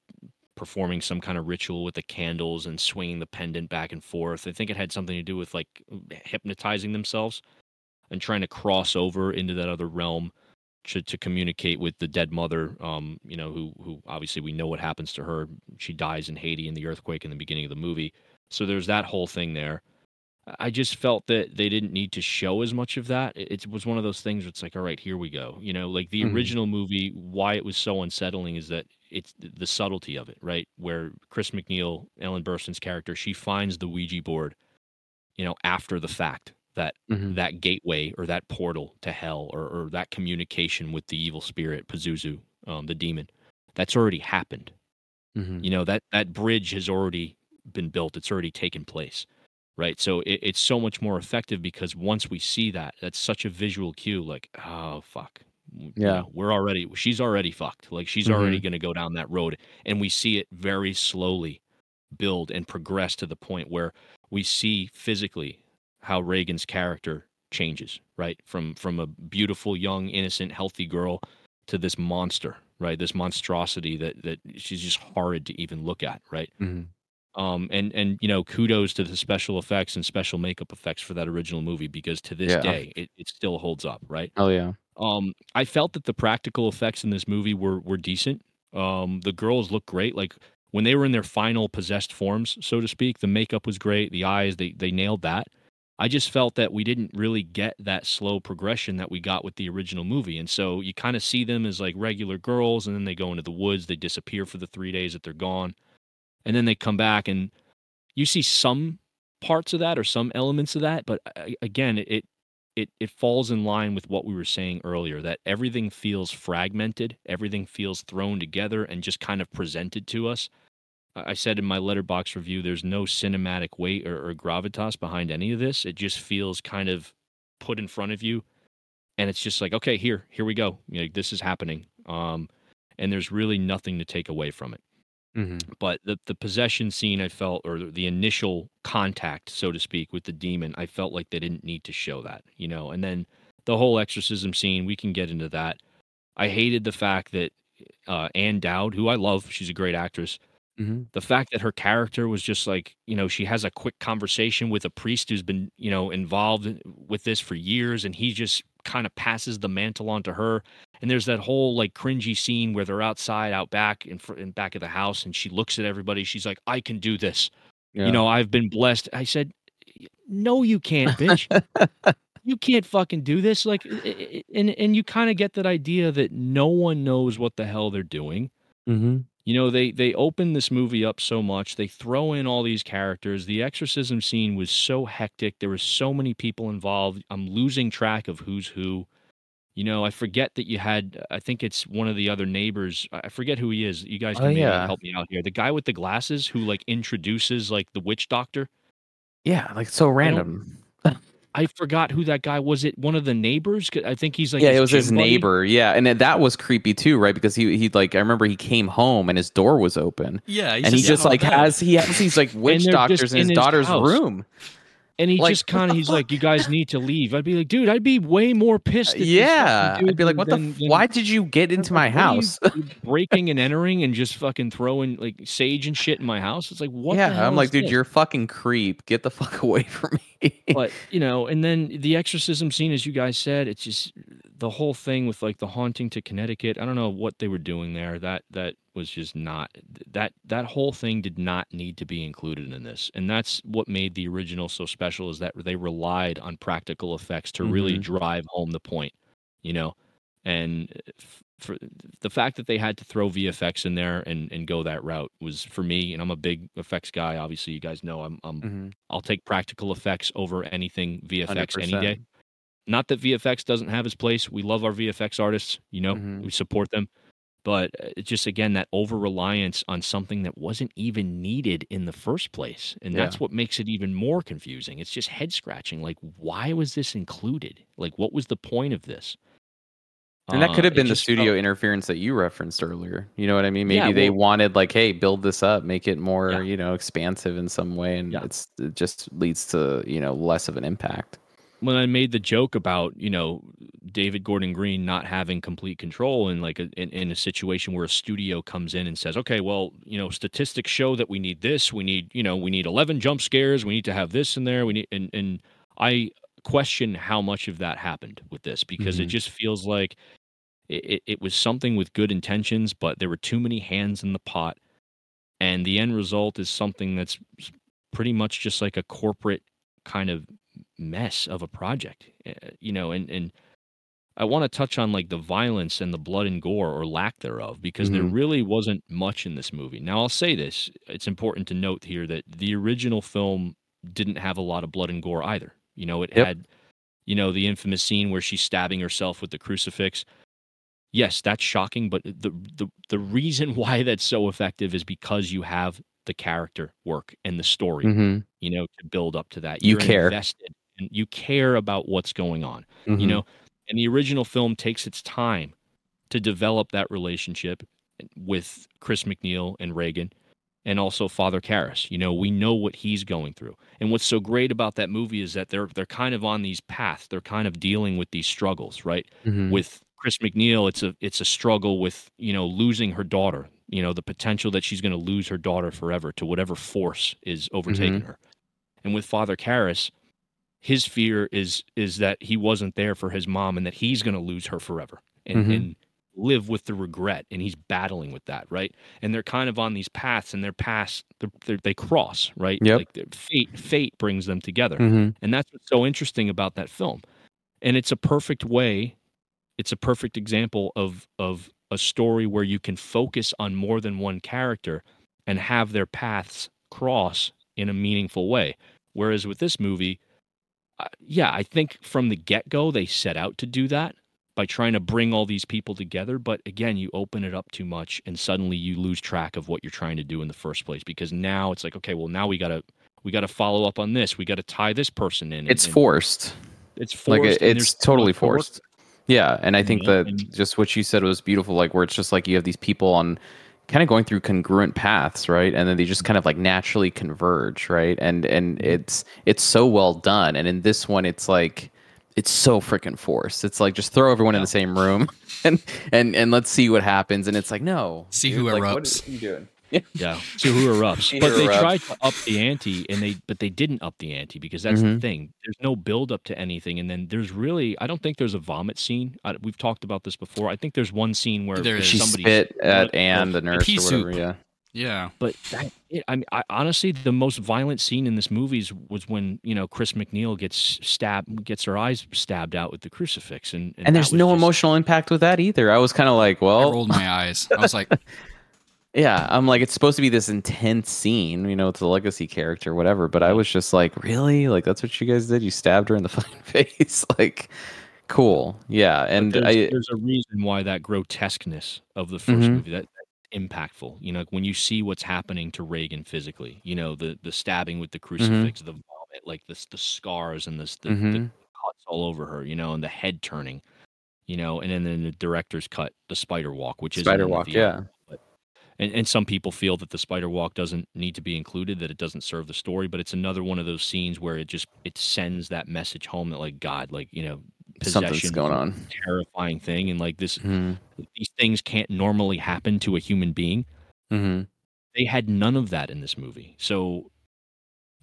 performing some kind of ritual with the candles and swinging the pendant back and forth. I think it had something to do with like hypnotizing themselves and trying to cross over into that other realm to, to communicate with the dead mother. Um, you know, who who obviously we know what happens to her. She dies in Haiti in the earthquake in the beginning of the movie. So there's that whole thing there. I just felt that they didn't need to show as much of that. It, was one of those things where it's like, all right, here we go. You know, like the mm-hmm. original movie, why it was so unsettling is that it's the subtlety of it, right? Where Chris MacNeil, Ellen Burstyn's character, she finds the Ouija board, you know, after the fact that mm-hmm. that gateway or that portal to hell or, or that communication with the evil spirit, Pazuzu, um, the demon, that's already happened. Mm-hmm. You know that that bridge has already been built, it's already taken place. Right. So it, it's so much more effective because once we see that, that's such a visual cue, like, oh, fuck. Yeah. You know, we're already, she's already fucked. Like, she's mm-hmm. already going to go down that road. And we see it very slowly build and progress to the point where we see physically how Regan's character changes, right? From from a beautiful, young, innocent, healthy girl to this monster, right? This monstrosity that that she's just horrid to even look at, right? Mm-hmm. Um, and and you know, kudos to the special effects and special makeup effects for that original movie because to this Yeah. day it, it still holds up, right? Oh yeah. Um, I felt that the practical effects in this movie were were decent. Um, the girls look great. Like when they were in their final possessed forms, so to speak, the makeup was great. The eyes, they they nailed that. I just felt that we didn't really get that slow progression that we got with the original movie. And so you kind of see them as like regular girls, and then they go into the woods, they disappear for the three days that they're gone, and then they come back, and you see some parts of that or some elements of that. But uh, again, it it it falls in line with what we were saying earlier that everything feels fragmented, everything feels thrown together and just kind of presented to us. I said in my Letterboxd review, there's no cinematic weight or, or gravitas behind any of this. It just feels kind of put in front of you, and it's just like, okay, here, here we go. You know, this is happening, um, and there's really nothing to take away from it Mm-hmm. but the the possession scene I felt or the initial contact so to speak with the demon I felt like they didn't need to show that you know and then the whole exorcism scene we can get into that I hated the fact that uh Ann Dowd who I love she's a great actress Mm-hmm. the fact that her character was just like you know she has a quick conversation with a priest who's been you know involved with this for years and he just kind of passes the mantle on to her and there's that whole like cringy scene where they're outside out back in, fr- in back of the house and she looks at everybody. She's like i can do this. You know i've been blessed. I said no you can't bitch. You can't fucking do this. Like and and you kind of get that idea that no one knows what the hell they're doing. Mm-hmm. you know they they open this movie up so much. They throw in all these characters. The exorcism scene was so hectic. There were so many people involved. I'm losing track of who's who you know i forget that you had uh, i think it's one of the other neighbors i I forget who he is you guys Oh, can maybe yeah. help me out here the guy with the glasses who like introduces like the witch doctor Yeah, like so random. i forgot who that guy was it one of the neighbors. i think he's like yeah, it was his buddy. neighbor. Yeah, and that was creepy too, right? Because he he like I remember he came home and his door was open, Yeah, he's and he just like has he has these like witch doctors in in his his daughter's house. room. And he Like, just kind of he's like you guys need to leave i'd be like dude i'd be way more pissed Yeah, I'd be like, what than- the? F- why did you get into my house? breaking and entering and just fucking throwing like sage and shit in my house. It's like what? the yeah, I'm like, dude, this? you're a fucking creep. Get the fuck away from me. But you know, and then the exorcism scene, as you guys said, it's just the whole thing with like the haunting to Connecticut. I don't know what they were doing there. That that was just not that that whole thing did not need to be included in this, and that's what made the original so special. Is that they relied on practical effects to really Mhm. drive home the point, you know, and f- for the fact that they had to throw VFX in there and and go that route was for me. And I'm a big effects guy. Obviously, you guys know I'm I'm Mhm. I'll take practical effects over anything VFX any 100%. day. Not that VFX doesn't have its place. We love our VFX artists, you know, Mhm. we support them. But uh, it's just again that over reliance on something that wasn't even needed in the first place. And Yeah. that's what makes it even more confusing. It's just head scratching. Like, why was this included? Like, what was the point of this? And that Uh, could have it been the just felt- studio interference that you referenced earlier. You know what I mean? Maybe Yeah, they well- wanted like, hey, build this up, make it more, Yeah. you know, expansive in some way, and Yeah. it's it just leads to you know less of an impact. when I made the joke about you know David Gordon Green not having complete control in like a, in, in a situation where a studio comes in and says, okay, well, you know, statistics show that we need this, we need you know we need eleven jump scares, we need to have this in there, we need and and I question how much of that happened with this because it Mhm. just feels like it, it, was something with good intentions, but there were too many hands in the pot, and the end result is something that's pretty much just like a corporate kind of mess of a project uh, you know and and i want to touch on like the violence and the blood and gore or lack thereof because there Mhm. really wasn't much in this movie now i'll say this it's important to note here that the original film didn't have a lot of blood and gore either you know it Yep. had you know the infamous scene where she's stabbing herself with the crucifix yes that's shocking but the the, the reason why that's so effective is because you have the character work and the story Mm-hmm. you know, to build up to that. You You're care. invested and you care about what's going on, Mm-hmm. you know. And the original film takes its time to develop that relationship with Chris MacNeil and Regan. and also Father Karras. You know, we know what he's going through. And what's so great about that movie is that they're they're kind of on these paths. They're kind of dealing with these struggles, right? Mhm. With Chris MacNeil, it's a it's a struggle with, you know, losing her daughter, you know, the potential that she's going to lose her daughter forever to whatever force is overtaking her. And with Father Karras, his fear is is that he wasn't there for his mom and that he's going to lose her forever. And, Mhm. and live with the regret and he's battling with that right and they're kind of on these paths and their paths they're, they're, they cross right Yep. like fate fate brings them together Mhm. and that's what's so interesting about that film and it's a perfect way it's a perfect example of of a story where you can focus on more than one character and have their paths cross in a meaningful way whereas with this movie uh, yeah i think from the get-go they set out to do that by trying to bring all these people together but again you open it up too much and suddenly you lose track of what you're trying to do in the first place because now it's like okay well now we got to we got to follow up on this we got to tie this person in and- It's and forced. it's forced like it, it's totally forced. Yeah, and I think Yeah, that and- just what you said was beautiful. Like where it's just like you have these people on kind of going through congruent paths, right? And then they just kind of like naturally converge, right? And and Mm-hmm. it's it's so well done. And in this one, it's like it's so freaking forced. It's like just throw everyone in the same room and and and let's see what happens. And it's like no, See dude, who like, what erupts. are you doing? Yeah, see who erupts. Who but they erupts. tried to up the ante, and they but they didn't up the ante because that's the Mhm. thing. There's no build up to anything, and then there's really I don't think there's a vomit scene. I, we've talked about this before. I think there's one scene where There's- there's She somebody spit at what- Anne, the nurse, or whatever. soup. Yeah, Yeah. But that, it, I mean, I, honestly, the most violent scene in this movie was when you know Chris MacNeil gets stabbed, gets her eyes stabbed out with the crucifix, and and that there's no just- emotional impact with that either. I was kind of like, I well, rolled my eyes. I was like, Yeah, I'm like it's supposed to be this intense scene, you know, it's a legacy character, whatever. But I was just like, really, like that's what you guys did? You stabbed her in the fucking face, like, cool, yeah. And there's, I, there's a reason why that grotesqueness of the 1st Mhm. movie that impactful. You know, like when you see what's happening to Regan physically, you know, the the stabbing with the crucifix, the vomit, like the the scars and this the, the Mhm. cuts all over her, you know, and the head turning, you know, and then in the director's cut, the spider walk, which is Spider walk, yeah. And, and some people feel that the spider walk doesn't need to be included, that it doesn't serve the story, but it's another one of those scenes where it just it sends that message home that like God, like you know, possession going on. terrifying thing, and like this, hmm these things can't normally happen to a human being. hmm They had none of that in this movie, so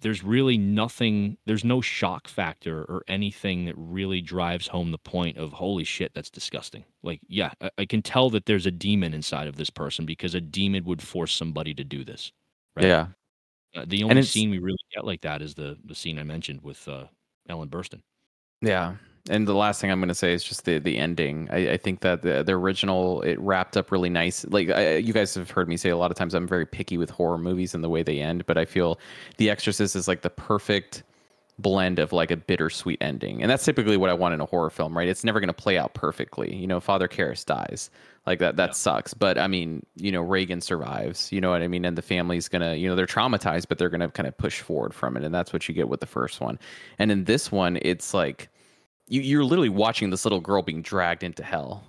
there's really nothing. There's no shock factor or anything that really drives home the point of holy shit, that's disgusting. Like, yeah, I, I can tell that there's a demon inside of this person because a demon would force somebody to do this. Right? Yeah, Uh, the only scene we really get like that is the the scene I mentioned with uh, Ellen Burstyn. yeah. And the last thing I'm going to say is just the the ending. I, I think that the the original it wrapped up really nice. Like I, you guys have heard me say a lot of times, I'm very picky with horror movies and the way they end. But I feel The Exorcist is like the perfect blend of like a bittersweet ending. And that's typically what I want in a horror film, right? It's never going to play out perfectly. You know, Father Karras dies. Like that that Yeah. sucks. But I mean, you know, Regan survives, you know what I mean? And the family's going to, you know, they're traumatized, but they're going to kind of push forward from it. And that's what you get with the first one. And in this one, it's like you, you're literally watching this little girl being dragged into hell.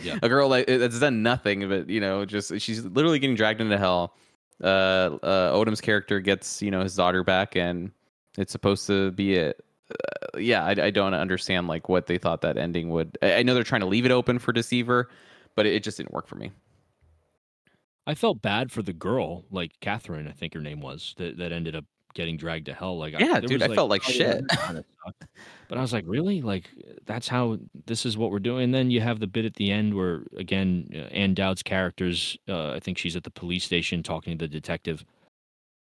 Yeah. A girl that's done nothing, but you know, just she's literally getting dragged into hell. Uh, uh, Odom's character gets you know his daughter back, and it's supposed to be it. Uh, yeah, I, I don't understand like what they thought that ending would. I, I know they're trying to leave it open for Deceiver, but it, it just didn't work for me. I felt bad for the girl, like Catherine, I think her name was, that, that ended up getting dragged to hell. Like, Yeah, there dude, was, I felt like shit. that kinda sucked. But I was like, really? Like, that's how this is what we're doing. And then you have the bit at the end where, again, uh, Ann Dowd's characters, uh, I think she's at the police station talking to the detective.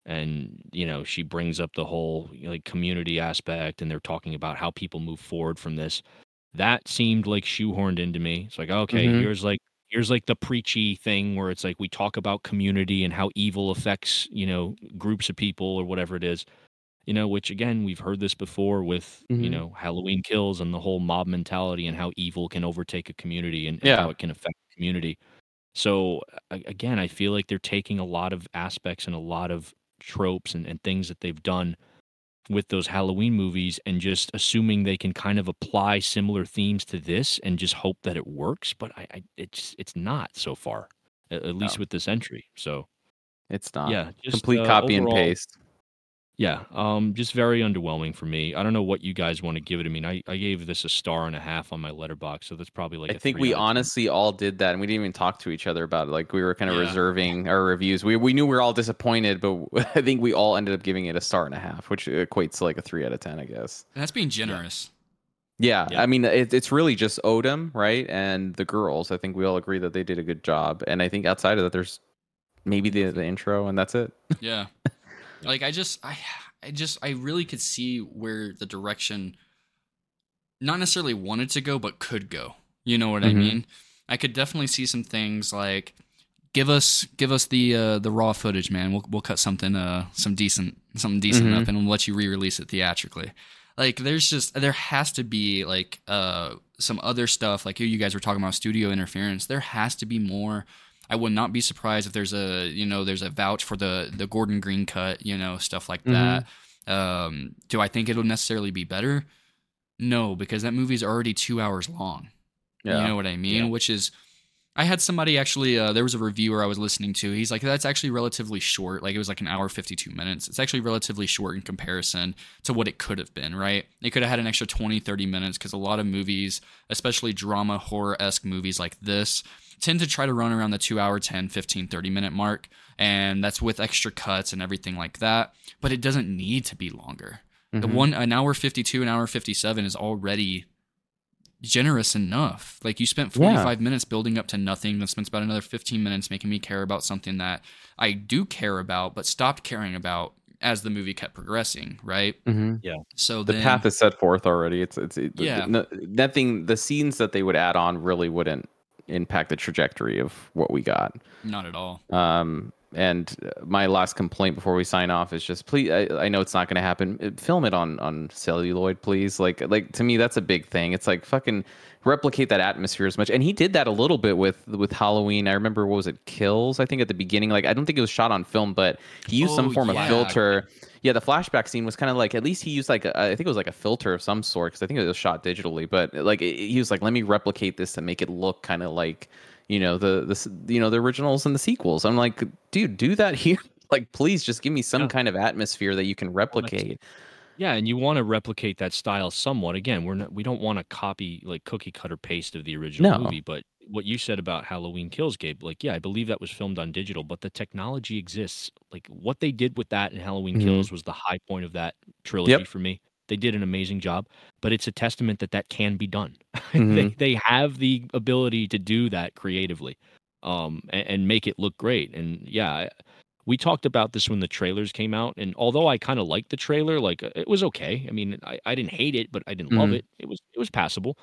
And, you know, she brings up the whole like community aspect and they're talking about how people move forward from this. That seemed like shoehorned into me. It's like, okay, Mhm. here's like here's like the preachy thing where it's like we talk about community and how evil affects you know groups of people or whatever it is you know which again we've heard this before with you Mhm. know halloween kills and the whole mob mentality and how evil can overtake a community and, and Yeah. how it can affect the community so again i feel like they're taking a lot of aspects and a lot of tropes and, and things that they've done with those Halloween movies and just assuming they can kind of apply similar themes to this and just hope that it works. But I, I it's it's not so far, at, at least No. with this entry. So It's not. Yeah, just, complete uh, copy overall- and paste. Yeah, um, just very underwhelming for me. I don't know what you guys want to give it. I mean, I, I gave this a star and a half on my Letterboxd, so that's probably like. I a think three we out of 10. honestly all did that, and we didn't even talk to each other about it. Like we were kind of Yeah. reserving our reviews. We we knew we were all disappointed, but I think we all ended up giving it a star and a half, which equates to like a three out of ten, I guess. That's being generous. Yeah, Yeah. I mean it, it's really just Odom, right, and the girls. I think we all agree that they did a good job, and I think outside of that, there's maybe the the intro, and that's it. Yeah. like I just I I just I really could see where the direction not necessarily wanted to go but could go. You know what I Mhm. mean? I could definitely see some things like give us give us the uh the raw footage, man. We'll we'll cut something uh some decent something decent Mhm. up and we'll let you re-release it theatrically. Like there's just there has to be like uh some other stuff like you guys were talking about studio interference. There has to be more I would not be surprised if there's a you know there's a vouch for the the Gordon Green cut, you know, stuff like that. Um, do I think it'll necessarily be better? No, because that movie's already two hours long. Yeah, You know what I mean? Yeah. Which is, I had somebody actually. Uh, there was a reviewer I was listening to. He's like, "That's actually relatively short. Like it was like an hour fifty two minutes. It's actually relatively short in comparison to what it could have been. Right? It could have had an extra 20, 30 minutes because a lot of movies, especially drama horror esque movies like this, tend to try to run around the two hour 10 15 30 minute mark and that's with extra cuts and everything like that but it doesn't need to be longer the Mhm. one an hour 52 an hour 57 is already generous enough like you spent Yeah. 45 minutes building up to nothing then spent about another 15 minutes making me care about something that i do care about but stopped caring about as the movie kept progressing right Mhm. so the then, path is set forth already. It's it's it, Yeah. no, nothing. The scenes that they would add on really wouldn't impact the trajectory of what we got. not at all Um, and my last complaint before we sign off is just please. I, I know it's not going to happen. Film it on on celluloid, please. Like like to me, that's a big thing. It's like fucking replicate that atmosphere as much. And he did that a little bit with with Halloween. I remember what was it, Kills? I think at the beginning. Like I don't think it was shot on film, but he used some Oh, form yeah. of filter. Yeah, the flashback scene was kind of like at least he used like a, I think it was like a filter of some sort because I think it was shot digitally. But like it- he was like, let me replicate this to make it look kind of like you know the the you know the originals and the sequels. I'm like, dude, do that here. Like, please just give me some Yeah. kind of atmosphere that you can replicate. Yeah, and you want to replicate that style somewhat. Again, we're not we don't want to copy like cookie cutter paste of the original No. movie, but what you said about Halloween Kills, Gabe, like yeah, I believe that was filmed on digital, but the technology exists. Like what they did with that in Halloween Mhm. Kills was the high point of that trilogy Yep. for me. They did an amazing job, but it's a testament that that can be done. Mhm. they they have the ability to do that creatively, um, and, and make it look great. And yeah, I- we talked about this when the trailers came out, and although I kind of liked the trailer, like it was okay. I mean, I, I didn't hate it, but I didn't love Mhm. it. It was it was passable,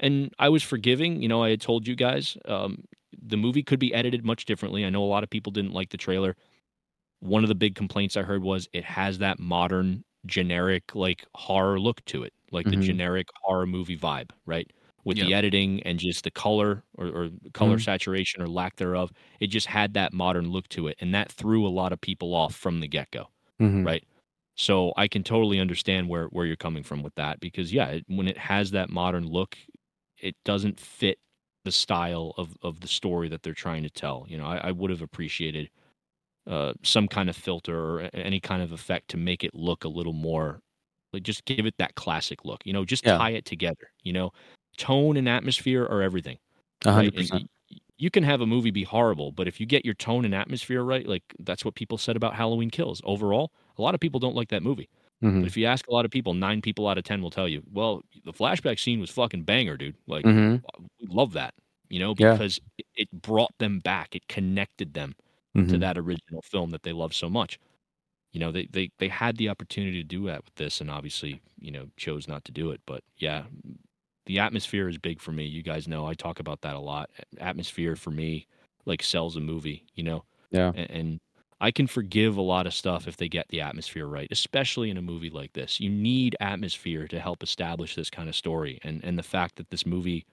and I was forgiving. You know, I had told you guys um, the movie could be edited much differently. I know a lot of people didn't like the trailer. One of the big complaints I heard was it has that modern, generic, like horror look to it, like the Mhm. generic horror movie vibe, right? With the editing and just the color or, or color Mhm. saturation or lack thereof, it just had that modern look to it, and that threw a lot of people off from the get go Mhm. right? So I can totally understand where where you're coming from with that because yeah, it, when it has that modern look, it doesn't fit the style of of the story that they're trying to tell. You know, I, I would have appreciated uh, some kind of filter or any kind of effect to make it look a little more like just give it that classic look. You know, just Yeah. tie it together. You know, tone and atmosphere are everything. A hundred And percent. y- you can have a movie be horrible, but if you get your tone and atmosphere right, like that's what people said about Halloween Kills. Overall, a lot of people don't like that movie. Mhm. But if you ask a lot of people, nine people out of ten will tell you, "Well, the flashback scene was fucking banger, dude. Like, Mhm. we love that." You know, because it, it brought them back. It connected them to Mhm. that original film that they love so much. You know, they, they they had the opportunity to do that with this, and obviously, you know, chose not to do it. But yeah, the atmosphere is big for me. You guys know I talk about that a lot. Atmosphere for me like sells a movie. You know, Yeah. and, and I can forgive a lot of stuff if they get the atmosphere right, especially in a movie like this. You need atmosphere to help establish this kind of story, and and the fact that this movie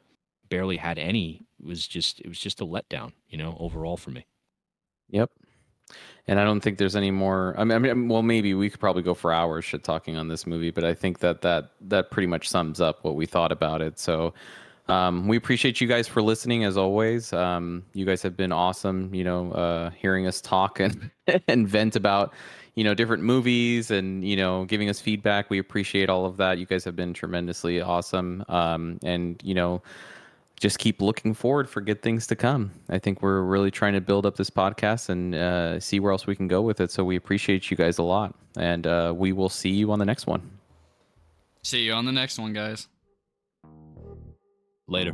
barely had any was just it was just a letdown. You know, overall for me. Yep. And I don't think there's any more. I mean, I mean, well, maybe we could probably go for hours shit talking on this movie, but I think that that that pretty much sums up what we thought about it. So, um, we appreciate you guys for listening as always. Um, you guys have been awesome. You know, uh, hearing us talk and and vent about you know different movies and you know giving us feedback. We appreciate all of that. You guys have been tremendously awesome. Um, and you know just keep looking forward for good things to come. I think we're really trying to build up this podcast and uh, see where else we can go with it. So we appreciate you guys a lot, and uh, we will see you on the next one. See you on the next one, guys. Later.